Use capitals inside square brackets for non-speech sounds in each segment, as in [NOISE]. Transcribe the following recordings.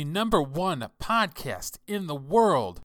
the number one podcast in the world.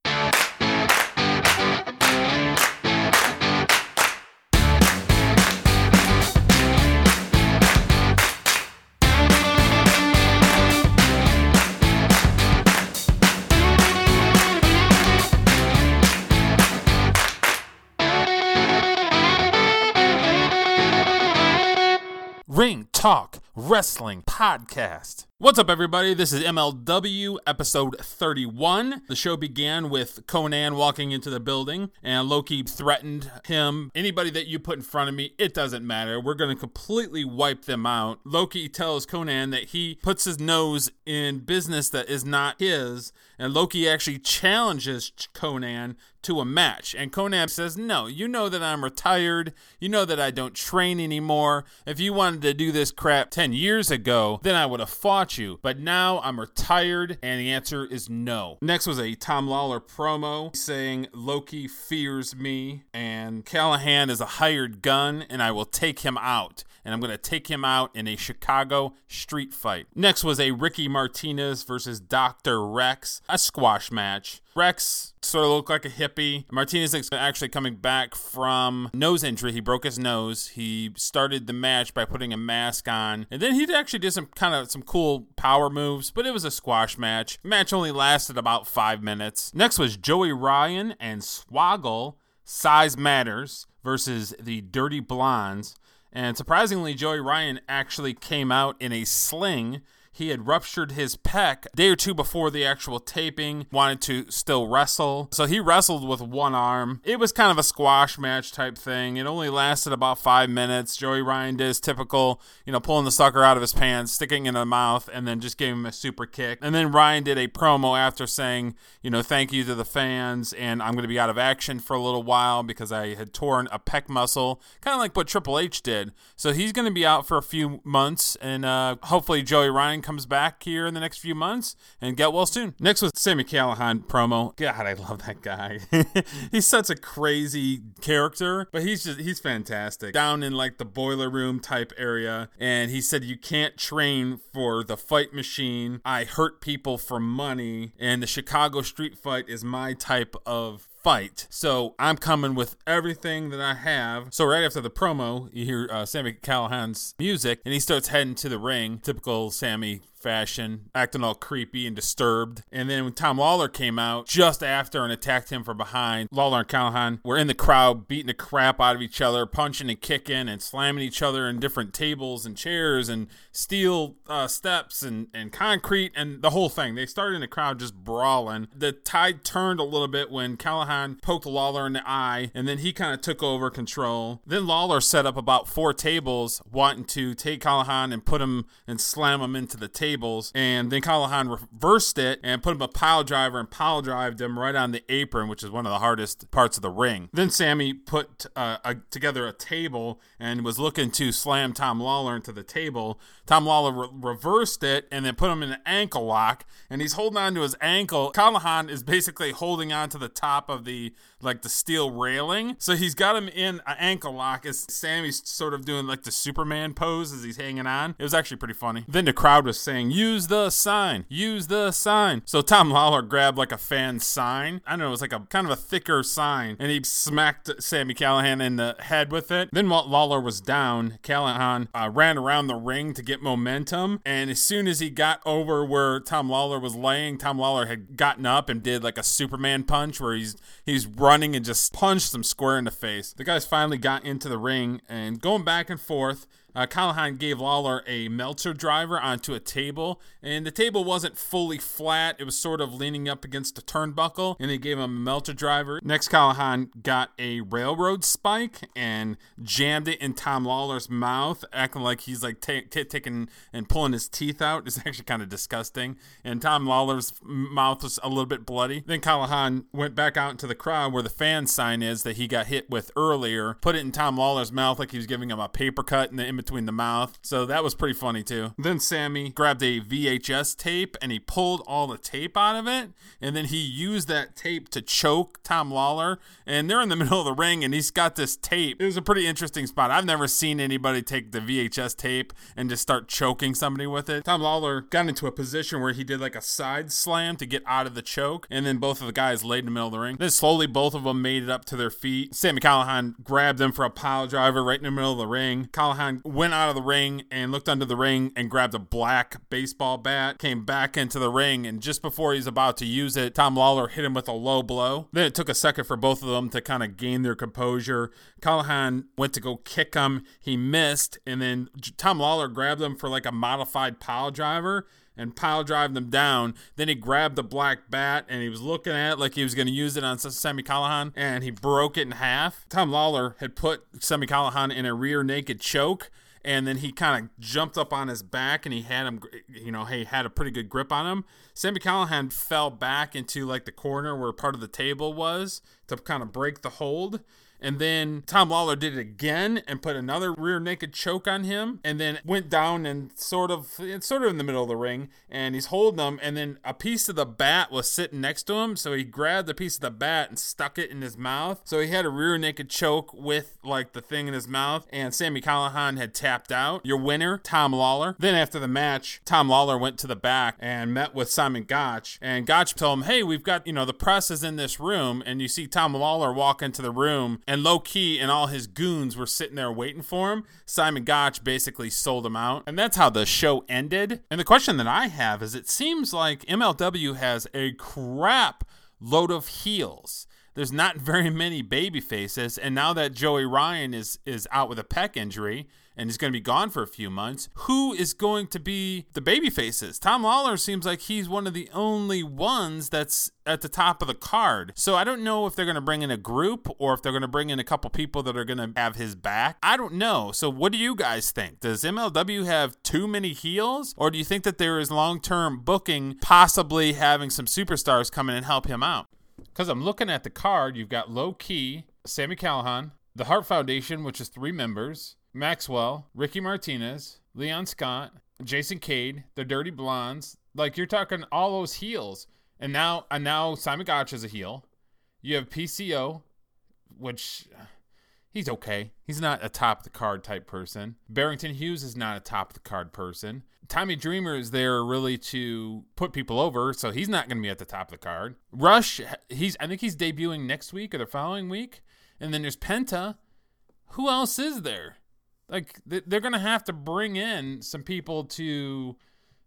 Ring Talk Wrestling Podcast. What's up, everybody? This is MLW episode 31. The show began with Konnan walking into the building, and Low Ki threatened him. Anybody that you put in front of me, it doesn't matter. We're going to completely wipe them out. Low Ki tells Konnan that he puts his nose in business that is not his, and Low Ki actually challenges Konnan to a match. And Konnan says, No, you know that I'm retired. You know that I don't train anymore. If you wanted to do this crap 10 years ago, then I would have fought you. But now I'm retired, and the answer is no. Next was a Tom Lawlor promo saying, Low Ki fears me, and Callihan is a hired gun, and I will take him out and I'm going to take him out in a Chicago street fight. Next was a Ricky Martinez versus Dr. Rex, a squash match. Rex sort of looked like a hippie. Martinez is actually coming back from nose injury. He broke his nose. He started the match by putting a mask on, and then he actually did some kind of some cool power moves. But it was a squash match. match only lasted about five minutes. Next was Joey Ryan and Swoggle. Size matters versus the Dirty Blondes. And surprisingly, Joey Ryan actually came out in a sling he had ruptured his pec a day or two before the actual taping, wanted to still wrestle. So he wrestled with one arm. It was kind of a squash match type thing. It only lasted about five minutes. Joey Ryan did his typical, you know, pulling the sucker out of his pants, sticking it in the mouth, and then just gave him a super kick. And then Ryan did a promo after saying, you know, thank you to the fans, and I'm going to be out of action for a little while because I had torn a pec muscle, kind of like what Triple H did. So he's going to be out for a few months, and uh, hopefully Joey Ryan comes back here in the next few months and get well soon. Next was Sami Callihan promo. God, I love that guy. [LAUGHS] he's such a crazy character, but he's just he's fantastic. Down in like the boiler room type area, and he said you can't train for the fight machine. I hurt people for money, and the Chicago street fight is my type of fight. So I'm coming with everything that I have. So right after the promo, you hear uh, Sami Callihan's music, and he starts heading to the ring. Typical Sami fashion, acting all creepy and disturbed. And then when Tom Lawlor came out just after and attacked him from behind, Lawlor and Callihan were in the crowd beating the crap out of each other, punching and kicking and slamming each other in different tables and chairs and steel uh, steps and, and concrete and the whole thing. They started in the crowd just brawling. The tide turned a little bit when Callihan poked Lawlor in the eye and then he kind of took over control. Then Lawlor set up about four tables wanting to take Callihan and put him and slam him into the table tables, and then Callihan reversed it and put him a pile driver and pile drived him right on the apron, which is one of the hardest parts of the ring. Then Sami put uh, a, together a table and was looking to slam Tom Lawlor into the table. Tom Lawlor re- reversed it and then put him in an ankle lock, and he's holding on to his ankle. Callihan is basically holding on to the top of the like the steel railing, so he's got him in an ankle lock as Sami's sort of doing like the Superman pose as he's hanging on. It was actually pretty funny. Then the crowd was saying, "Use the sign, use the sign." So Tom Lawlor grabbed like a fan sign. I don't know, it was like a kind of a thicker sign, and he smacked Sami Callihan in the head with it. Then while Lawlor was down, Callihan uh, ran around the ring to get momentum, and as soon as he got over where Tom Lawlor was laying, Tom Lawlor had gotten up and did like a Superman punch where he's he's running and just punched him square in the face. The guys finally got into the ring and going back and forth. Uh, Callihan gave Lawlor a Meltzer driver onto a table, and the table wasn't fully flat. It was sort of leaning up against a turnbuckle, and he gave him a Meltzer driver. Next, Callihan got a railroad spike and jammed it in Tom Lawlor's mouth, acting like he's like t- t- taking and pulling his teeth out. It's [LAUGHS] actually kind of disgusting. And Tom Lawlor's mouth was a little bit bloody. Then Callihan went back out into the crowd where the fan sign is that he got hit with earlier, put it in Tom Lawlor's mouth like he was giving him a paper cut in the between the mouth. So that was pretty funny too. Then Sami grabbed a VHS tape and he pulled all the tape out of it. And then he used that tape to choke Tom Lawlor. And they're in the [LAUGHS] middle of the ring and he's got this tape. It was a pretty interesting spot. I've never seen anybody take the VHS tape and just start choking somebody with it. Tom Lawlor got into a position where he did like a side slam to get out of the choke. And then both of the guys laid in the middle of the ring. Then slowly both of them made it up to their feet. Sami Callihan grabbed them for a pile driver right in the middle of the ring. Callihan went out of the ring and looked under the ring and grabbed a black baseball bat, came back into the ring, and just before he's about to use it, Tom Lawlor hit him with a low blow. Then it took a second for both of them to kind of gain their composure. Callihan went to go kick him, he missed, and then Tom Lawlor grabbed him for like a modified pile driver and pile drive them down. Then he grabbed the black bat and he was looking at it like he was going to use it on Sami Callihan and he broke it in half. Tom Lawlor had put Sami Callihan in a rear naked choke and then he kind of jumped up on his back and he had him you know he had a pretty good grip on him. Sami Callihan fell back into like the corner where part of the table was to kind of break the hold and then Tom Lawlor did it again and put another rear naked choke on him and then went down and sort of sort of in the middle of the ring and he's holding them and then a piece of the bat was sitting next to him so he grabbed a piece of the bat and stuck it in his mouth. So he had a rear naked choke with like the thing in his mouth and Sami Callihan had tapped out. Your winner, Tom Lawlor. Then after the match, Tom Lawlor went to the back and met with Simon Gotch and Gotch told him, "Hey, we've got, you know, the press is in this room and you see Tom Lawlor walk into the room and Low Ki and all his goons were sitting there waiting for him. Simon Gotch basically sold him out. And that's how the show ended. And the question that I have is it seems like MLW has a crap load of heels. There's not very many baby faces, and now that Joey Ryan is is out with a pec injury, and he's going to be gone for a few months. Who is going to be the baby faces? Tom Lawlor seems like he's one of the only ones that's at the top of the card. So I don't know if they're going to bring in a group or if they're going to bring in a couple people that are going to have his back. I don't know. So what do you guys think? Does MLW have too many heels or do you think that there is long-term booking possibly having some superstars come in and help him out? Because I'm looking at the card, you've got Low Ki, Sami Callihan, the Hart Foundation, which is three members, Maxwell, Ricky Martinez, Leon Scott, Jason Cade, the Dirty Blondes. Like you're talking all those heels. And now and now Simon Gotch is a heel. You have PCO, which he's okay. He's not a top of the card type person. Barrington Hughes is not a top of the card person. Tommy Dreamer is there really to put people over, so he's not going to be at the top of the card. Rush, he's I think he's debuting next week or the following week. And then there's Penta. Who else is there? Like they're going to have to bring in some people to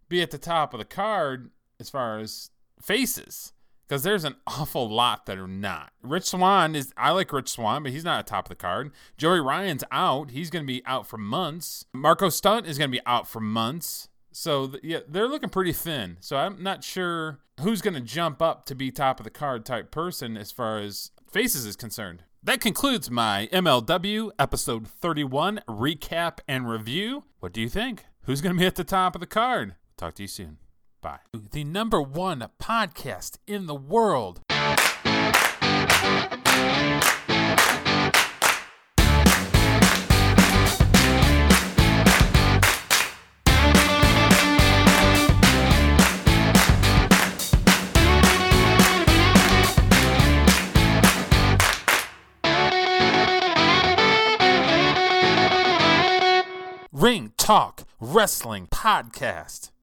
be at the top of the card as far as faces because there's an awful lot that are not. Rich Swann is I like Rich Swann, but he's not at top of the card. Joey Ryan's out; he's going to be out for months. Marco Stunt is going to be out for months. So yeah, they're looking pretty thin. So I'm not sure who's going to jump up to be top of the card type person as far as faces is concerned. That concludes my MLW episode 31 recap and review. What do you think? Who's going to be at the top of the card? Talk to you soon. Bye. The number one podcast in the world. Ring Talk Wrestling Podcast.